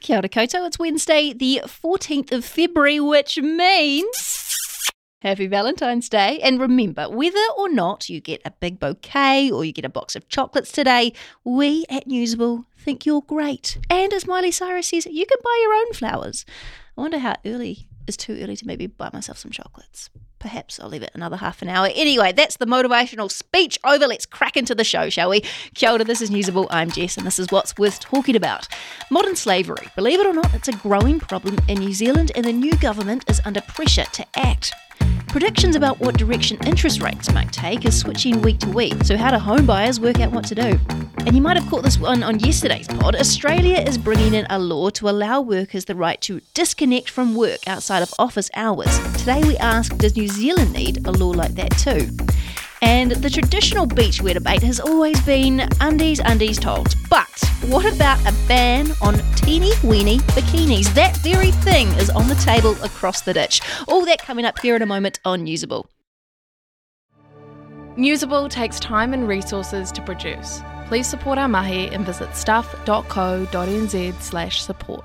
Kia ora koutou. It's Wednesday, the 14th of February, which means. Happy Valentine's Day. And remember, whether or not you get a big bouquet or you get a box of chocolates today, we at Newsable think you're great. And as Miley Cyrus says, you can buy your own flowers. I wonder how early is too early to maybe buy myself some chocolates. Perhaps I'll leave it another half an hour. Anyway, that's the motivational speech over. Let's crack into the show, shall we? Kia ora, this is Newsable. I'm Jess, and this is what's worth talking about. Modern slavery. Believe it or not, it's a growing problem in New Zealand, and the new government is under pressure to act. Predictions about what direction interest rates might take is switching week to week, so how do home buyers work out what to do? And you might have caught this one on yesterday's pod. Australia is bringing in a law to allow workers the right to disconnect from work outside of office hours. Today we ask Does New Zealand need a law like that too? And the traditional beachwear debate has always been undies, undies told. But what about a ban on teeny weeny bikinis? That very thing is on the table across the ditch. All that coming up here in a moment on Newsable. Newsable takes time and resources to produce. Please support our mahi and visit stuff.co.nz slash support.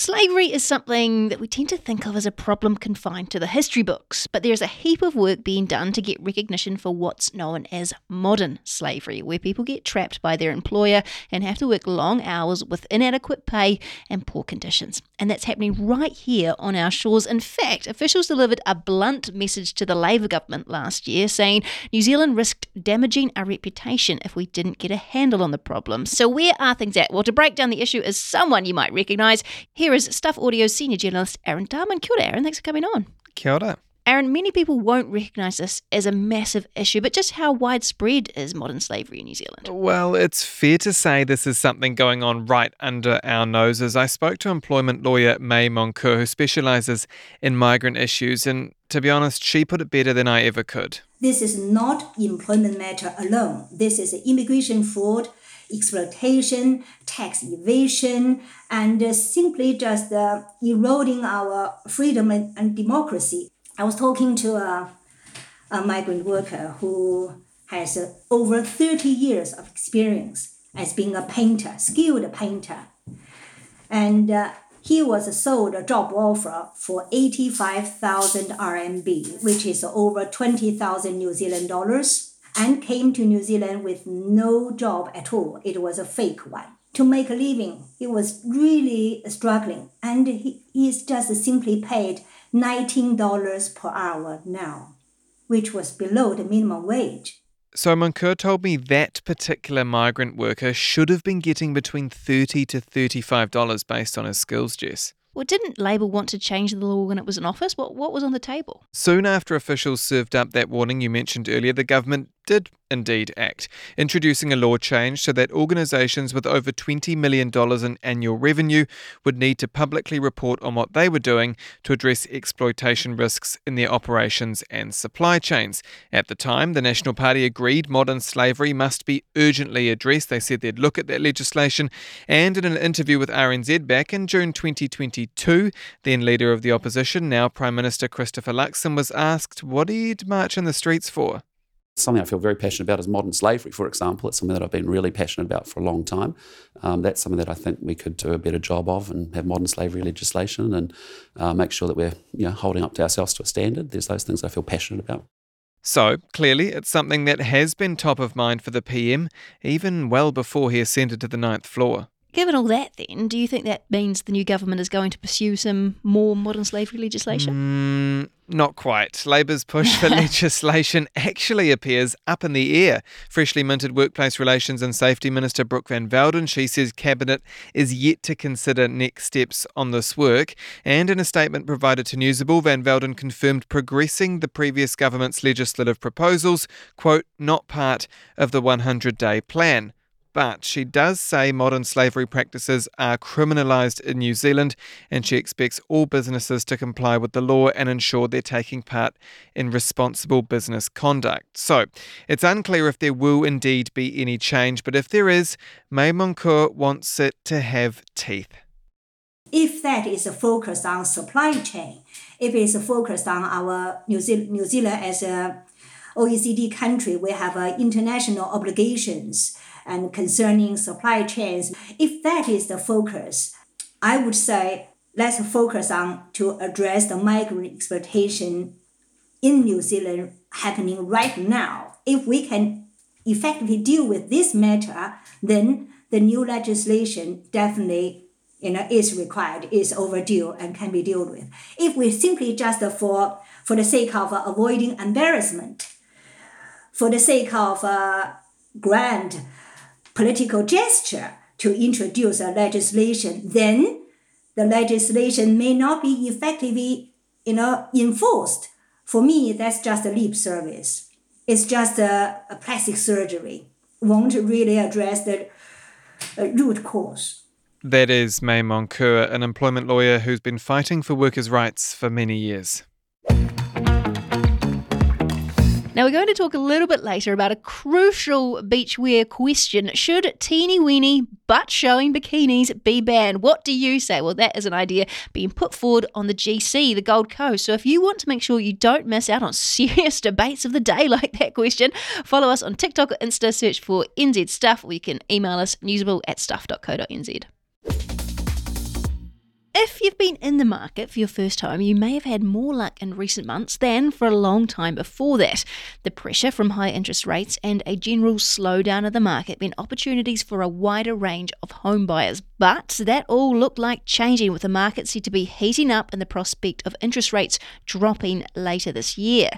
Slavery is something that we tend to think of as a problem confined to the history books, but there's a heap of work being done to get recognition for what's known as modern slavery, where people get trapped by their employer and have to work long hours with inadequate pay and poor conditions. And that's happening right here on our shores. In fact, officials delivered a blunt message to the Labour government last year saying New Zealand risked damaging our reputation if we didn't get a handle on the problem. So, where are things at? Well, to break down the issue is someone you might recognise. Here is Stuff Audio's senior journalist, Aaron Dahmen. Kia ora, Aaron. Thanks for coming on. Kia ora. Aaron, many people won't recognise this as a massive issue, but just how widespread is modern slavery in New Zealand? Well, it's fair to say this is something going on right under our noses. I spoke to employment lawyer May Moncur, who specialises in migrant issues, and to be honest, she put it better than I ever could. This is not employment matter alone. This is immigration fraud, exploitation, tax evasion, and uh, simply just uh, eroding our freedom and, and, democracy. I was talking to a, a migrant worker who has uh, over 30 years of experience as being a painter, skilled painter. And uh, he was sold a job offer for 85,000 RMB, which is over 20,000 New Zealand dollars and came to New Zealand with no job at all. It was a fake one. To make a living, he was really struggling, and he is just simply paid $19 per hour now, which was below the minimum wage. So Moncur told me that particular migrant worker should have been getting between 30 to $35 based on his skills, Jess. Well, didn't Labour want to change the law when it was in office? What, what was on the table? Soon after officials served up that warning you mentioned earlier, the government did indeed act, introducing a law change so that organisations with over $20 million in annual revenue would need to publicly report on what they were doing to address exploitation risks in their operations and supply chains. At the time, the National Party agreed modern slavery must be urgently addressed. They said they'd look at that legislation. And in an interview with RNZ back in June 2022, then leader of the opposition, now Prime Minister Christopher Luxon, was asked what he'd march in the streets for. Something I feel very passionate about is modern slavery, for example. It's something that I've been really passionate about for a long time. Um, that's something that I think we could do a better job of and have modern slavery legislation and uh, make sure that we're you know, holding up to ourselves to a standard. There's those things I feel passionate about. So, clearly, it's something that has been top of mind for the PM, even well before he ascended to the ninth floor. Given all that, then, do you think that means the new government is going to pursue some more modern slavery legislation? Mm, not quite. Labour's push for legislation actually appears up in the air. Freshly minted Workplace Relations and Safety Minister Brooke Van Velden, she says Cabinet is yet to consider next steps on this work. And in a statement provided to Newsable, Van Velden confirmed progressing the previous government's legislative proposals, quote, not part of the 100 day plan. But she does say modern slavery practices are criminalised in New Zealand, and she expects all businesses to comply with the law and ensure they're taking part in responsible business conduct. So it's unclear if there will indeed be any change, but if there is, May Moncur wants it to have teeth. If that is a focus on supply chain, if it's focused on our New Zealand, New Zealand as a OECD country, we have uh, international obligations and concerning supply chains. If that is the focus, I would say let's focus on to address the migrant exploitation in New Zealand happening right now. If we can effectively deal with this matter, then the new legislation definitely you know, is required, is overdue, and can be dealt with. If we simply just for for the sake of avoiding embarrassment, for the sake of a grand political gesture to introduce a legislation, then the legislation may not be effectively, you know, enforced. For me, that's just a lip service. It's just a, a plastic surgery. Won't really address the uh, root cause. That is May Moncur, an employment lawyer who's been fighting for workers' rights for many years. Now, we're going to talk a little bit later about a crucial beachwear question. Should teeny weeny butt showing bikinis be banned? What do you say? Well, that is an idea being put forward on the GC, the Gold Coast. So, if you want to make sure you don't miss out on serious debates of the day like that question, follow us on TikTok or Insta, search for NZ Stuff, or you can email us newsable at stuff.co.nz. If you've been in the market for your first home, you may have had more luck in recent months than for a long time before that. The pressure from high interest rates and a general slowdown of the market meant opportunities for a wider range of home buyers. But that all looked like changing with the market set to be heating up and the prospect of interest rates dropping later this year.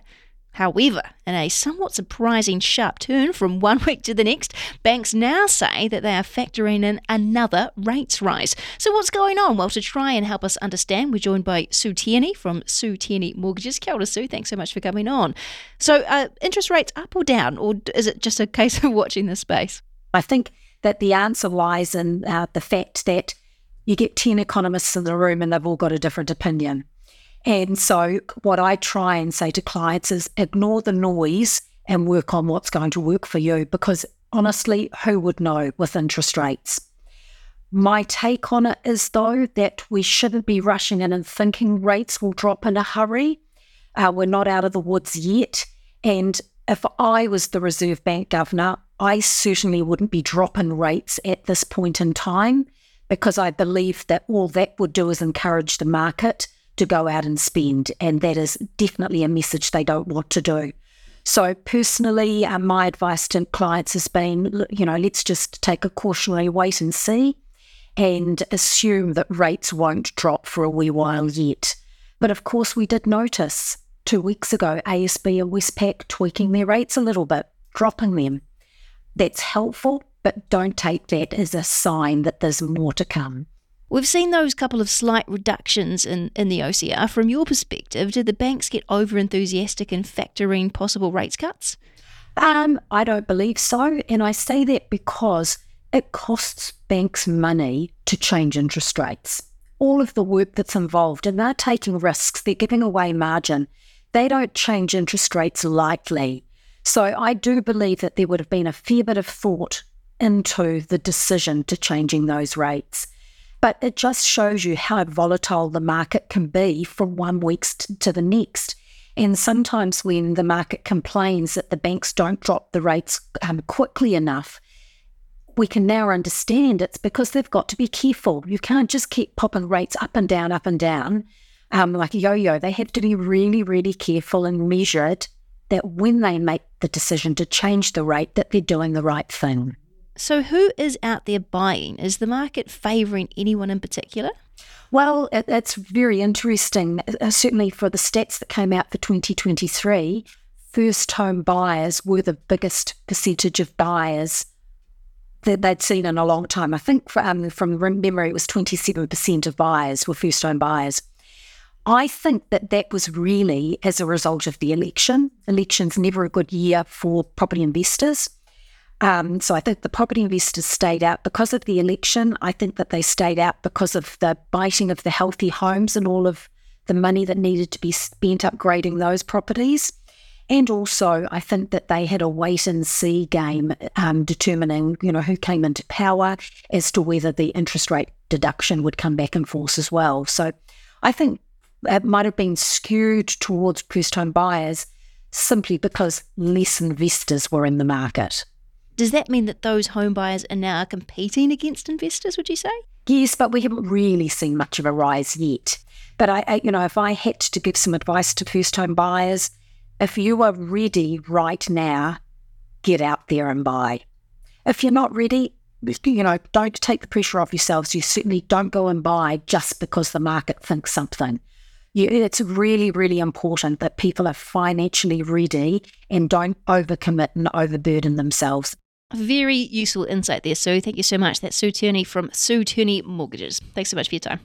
However, in a somewhat surprising sharp turn from one week to the next, banks now say that they are factoring in another rates rise. So, what's going on? Well, to try and help us understand, we're joined by Sue Tierney from Sue Tierney Mortgages. Kia ora, Sue. Thanks so much for coming on. So, uh, interest rates up or down, or is it just a case of watching the space? I think that the answer lies in uh, the fact that you get 10 economists in the room and they've all got a different opinion. And so, what I try and say to clients is ignore the noise and work on what's going to work for you because honestly, who would know with interest rates? My take on it is, though, that we shouldn't be rushing in and thinking rates will drop in a hurry. Uh, we're not out of the woods yet. And if I was the Reserve Bank governor, I certainly wouldn't be dropping rates at this point in time because I believe that all that would do is encourage the market to go out and spend. And that is definitely a message they don't want to do. So, personally, uh, my advice to clients has been you know, let's just take a cautionary wait and see and assume that rates won't drop for a wee while yet. But of course, we did notice two weeks ago ASB and Westpac tweaking their rates a little bit, dropping them. That's helpful, but don't take that as a sign that there's more to come. We've seen those couple of slight reductions in, in the OCR. From your perspective, did the banks get over enthusiastic in factoring possible rates cuts? Um, I don't believe so. And I say that because it costs banks money to change interest rates. All of the work that's involved, and they're taking risks, they're giving away margin. They don't change interest rates lightly. So I do believe that there would have been a fair bit of thought into the decision to changing those rates. But it just shows you how volatile the market can be from one week to the next. And sometimes when the market complains that the banks don't drop the rates um, quickly enough, we can now understand it's because they've got to be careful. You can't just keep popping rates up and down, up and down um, like a yo yo. They have to be really, really careful and measured that when they make the decision to change the rate, that they're doing the right thing. So, who is out there buying? Is the market favouring anyone in particular? Well, it, it's very interesting. Uh, certainly for the stats that came out for 2023, first home buyers were the biggest percentage of buyers that they'd seen in a long time. I think from, um, from memory, it was 27% of buyers were first home buyers. I think that that was really as a result of the election. Election's never a good year for property investors. Um, so I think the property investors stayed out because of the election. I think that they stayed out because of the biting of the healthy homes and all of the money that needed to be spent upgrading those properties. And also, I think that they had a wait and see game um, determining, you know, who came into power as to whether the interest rate deduction would come back in force as well. So I think it might have been skewed towards first home buyers simply because less investors were in the market. Does that mean that those home buyers are now competing against investors, would you say? Yes, but we haven't really seen much of a rise yet. But I, you know, if I had to give some advice to first home buyers, if you are ready right now, get out there and buy. If you're not ready, you know, don't take the pressure off yourselves. You certainly don't go and buy just because the market thinks something. You, it's really, really important that people are financially ready and don't overcommit and overburden themselves. Very useful insight there, Sue. Thank you so much. That's Sue Turney from Sue Turney Mortgages. Thanks so much for your time.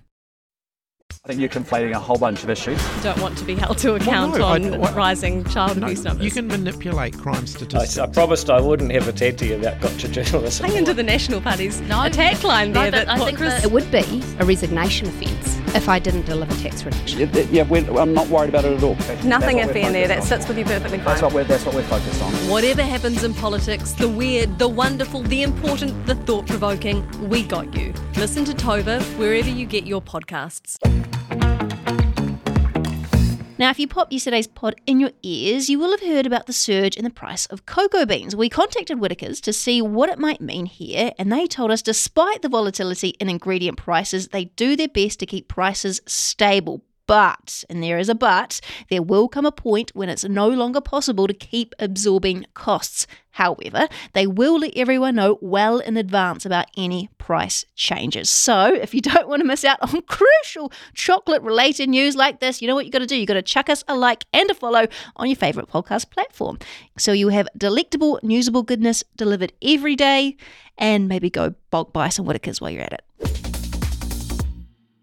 I think you're conflating a whole bunch of issues. You don't want to be held to account no, on I- what- rising child abuse numbers. You can manipulate crime statistics. I promised I wouldn't ever talk to you about gotcha journalism. Hang into the National Party's attack line there. that what Chris- it would be a resignation offence if I didn't deliver tax reduction. Yeah, yeah we're, I'm not worried about it at all. nothing That's what iffy in there. That sits with you perfectly fine. That's what we're that's what we're focused on. Whatever happens in politics, the weird, the wonderful, the important, the thought provoking, we got you. Listen to Tova wherever you get your podcasts. Now, if you pop yesterday's pod in your ears, you will have heard about the surge in the price of cocoa beans. We contacted Whittaker's to see what it might mean here, and they told us despite the volatility in ingredient prices, they do their best to keep prices stable. But, and there is a but, there will come a point when it's no longer possible to keep absorbing costs. However, they will let everyone know well in advance about any price changes. So, if you don't want to miss out on crucial chocolate related news like this, you know what you've got to do? You've got to chuck us a like and a follow on your favorite podcast platform. So you have delectable, newsable goodness delivered every day, and maybe go bulk buy some Whittaker's while you're at it.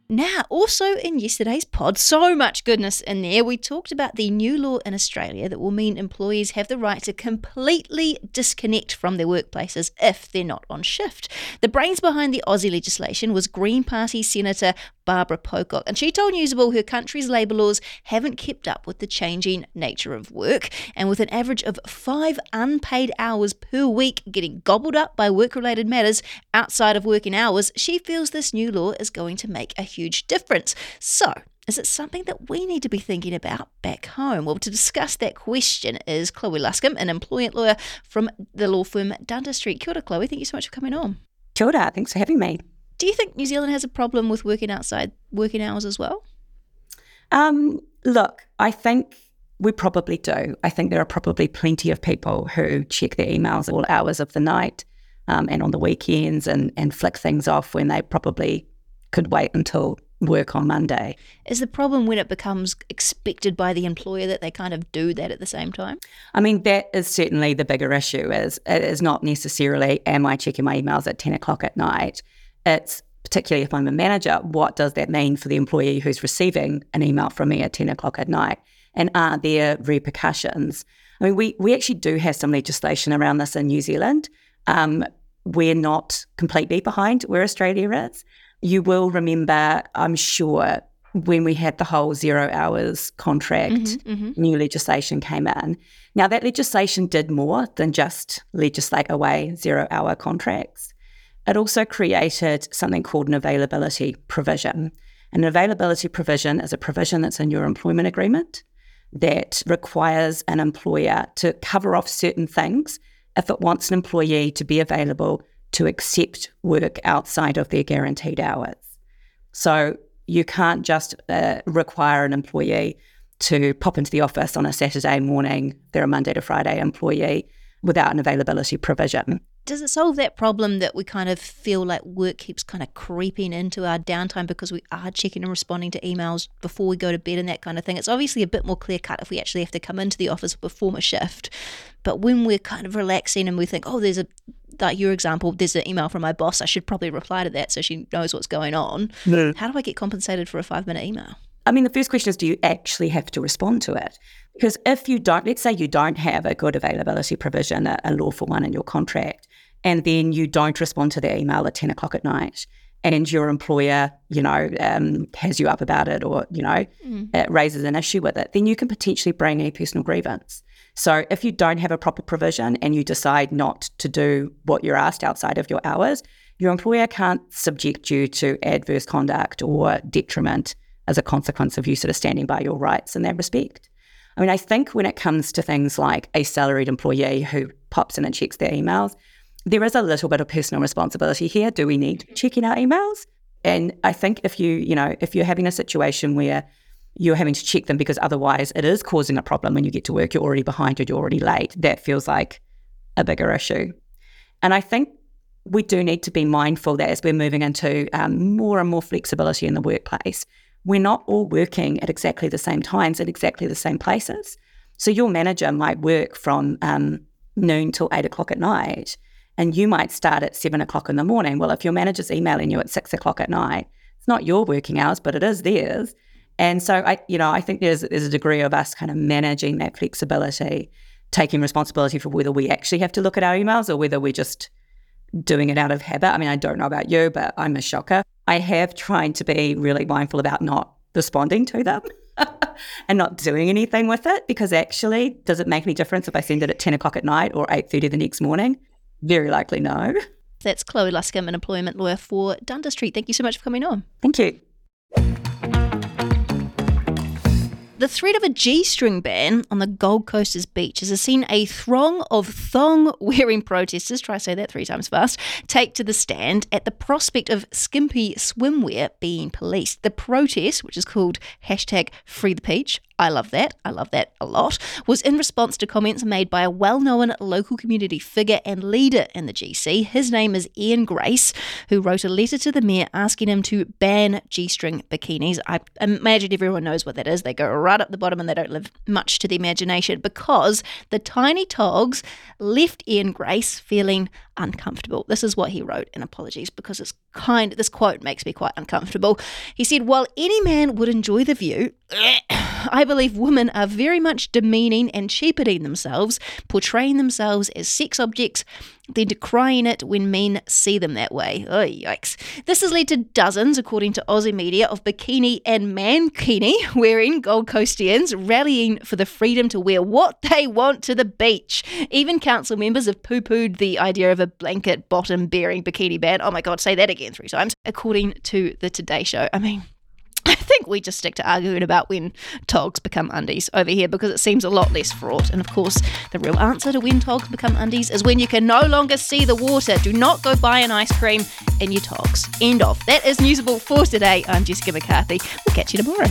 Now, also in yesterday's pod, so much goodness in there. We talked about the new law in Australia that will mean employees have the right to completely disconnect from their workplaces if they're not on shift. The brains behind the Aussie legislation was Green Party Senator Barbara Pocock, and she told Newsable her country's labour laws haven't kept up with the changing nature of work, and with an average of five unpaid hours per week getting gobbled up by work related matters outside of working hours, she feels this new law is going to make a huge difference. So, is it something that we need to be thinking about back home? Well, to discuss that question is Chloe Luscombe, an employment lawyer from the law firm Dundas Street. Kia ora, Chloe. Thank you so much for coming on. Kia ora, thanks for having me. Do you think New Zealand has a problem with working outside working hours as well? Um, look, I think we probably do. I think there are probably plenty of people who check their emails at all hours of the night um, and on the weekends and, and flick things off when they probably could wait until work on Monday. Is the problem when it becomes expected by the employer that they kind of do that at the same time? I mean, that is certainly the bigger issue. Is it is not necessarily am I checking my emails at ten o'clock at night. It's particularly if I'm a manager, what does that mean for the employee who's receiving an email from me at ten o'clock at night, and are there repercussions? I mean, we we actually do have some legislation around this in New Zealand. Um, we're not completely behind where Australia is. You will remember, I'm sure, when we had the whole zero hours contract, Mm-hmm, mm-hmm. new legislation came in. Now, that legislation did more than just legislate away zero hour contracts. It also created something called an availability provision. An availability provision is a provision that's in your employment agreement that requires an employer to cover off certain things if it wants an employee to be available to accept work outside of their guaranteed hours. So you can't just uh, require an employee to pop into the office on a Saturday morning, they're a Monday to Friday employee, without an availability provision. Does it solve that problem that we kind of feel like work keeps kind of creeping into our downtime because we are checking and responding to emails before we go to bed and that kind of thing? It's obviously a bit more clear cut if we actually have to come into the office perform a shift. But when we're kind of relaxing and we think, oh, there's a, like your example, there's an email from my boss, I should probably reply to that so she knows what's going on. How do I get compensated for a five minute email? I mean, the first question is do you actually have to respond to it? Because if you don't, let's say you don't have a good availability provision, a, a lawful one in your contract, and then you don't respond to their email at 10 o'clock at night, and your employer, you know, um, has you up about it or, you know, it raises an issue with it, then you can potentially bring a personal grievance. So if you don't have a proper provision and you decide not to do what you're asked outside of your hours, your employer can't subject you to adverse conduct or detriment as a consequence of you sort of standing by your rights in that respect. I mean, I think when it comes to things like a salaried employee who pops in and checks their emails, there is a little bit of personal responsibility here. Do we need checking our emails? And I think if you, you know, if you're having a situation where you're having to check them because otherwise it is causing a problem when you get to work, you're already behind or you're already late, that feels like a bigger issue. And I think we do need to be mindful that as we're moving into um, more and more flexibility in the workplace, we're not all working at exactly the same times at exactly the same places. So your manager might work from um, noon till eight o'clock at night, and you might start at seven o'clock in the morning. Well, if your manager's emailing you at six o'clock at night, it's not your working hours, but it is theirs. And so I, you know, I think there's there's a degree of us kind of managing that flexibility, taking responsibility for whether we actually have to look at our emails or whether we're just doing it out of habit. I mean, I don't know about you, but I'm a shocker. I have tried to be really mindful about not responding to them and not doing anything with it because actually, does it make any difference if I send it at 10 o'clock at night or 8.30 the next morning? Very likely no. That's Chloe Luscombe, an employment lawyer for Dundas Street. Thank you so much for coming on. Thank you. The threat of a G string ban on the Gold Coast's beaches has seen a throng of thong wearing protesters, try to say that three times fast, take to the stand at the prospect of skimpy swimwear being policed. The protest, which is called hashtag Free the Peach, I love that. I love that a lot. Was in response to comments made by a well known local community figure and leader in the GC. His name is Ian Grace, who wrote a letter to the mayor asking him to ban G string bikinis. I imagine everyone knows what that is. They go right up the bottom and they don't live much to the imagination because the tiny togs left Ian Grace feeling uncomfortable. This is what he wrote, and apologies because it's kind this quote makes me quite uncomfortable. He said, While any man would enjoy the view, I believe women are very much demeaning and cheapening themselves, portraying themselves as sex objects, then decrying it when men see them that way. Oh, yikes. This has led to dozens, according to Aussie media, of bikini and mankini wearing Gold Coastians rallying for the freedom to wear what they want to the beach. Even council members have poo pooed the idea of a blanket bottom bearing bikini ban. Oh my God, say that again three times, according to the Today Show. I mean, think we just stick to arguing about when togs become undies over here because it seems a lot less fraught. And of course, the real answer to when togs become undies is when you can no longer see the water. Do not go buy an ice cream in your togs. End of. That is Newsable for today. I'm Jessica McCarthy. We'll catch you tomorrow.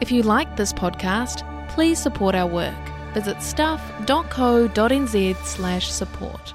If you like this podcast, please support our work. Visit stuff.co.nz slash support.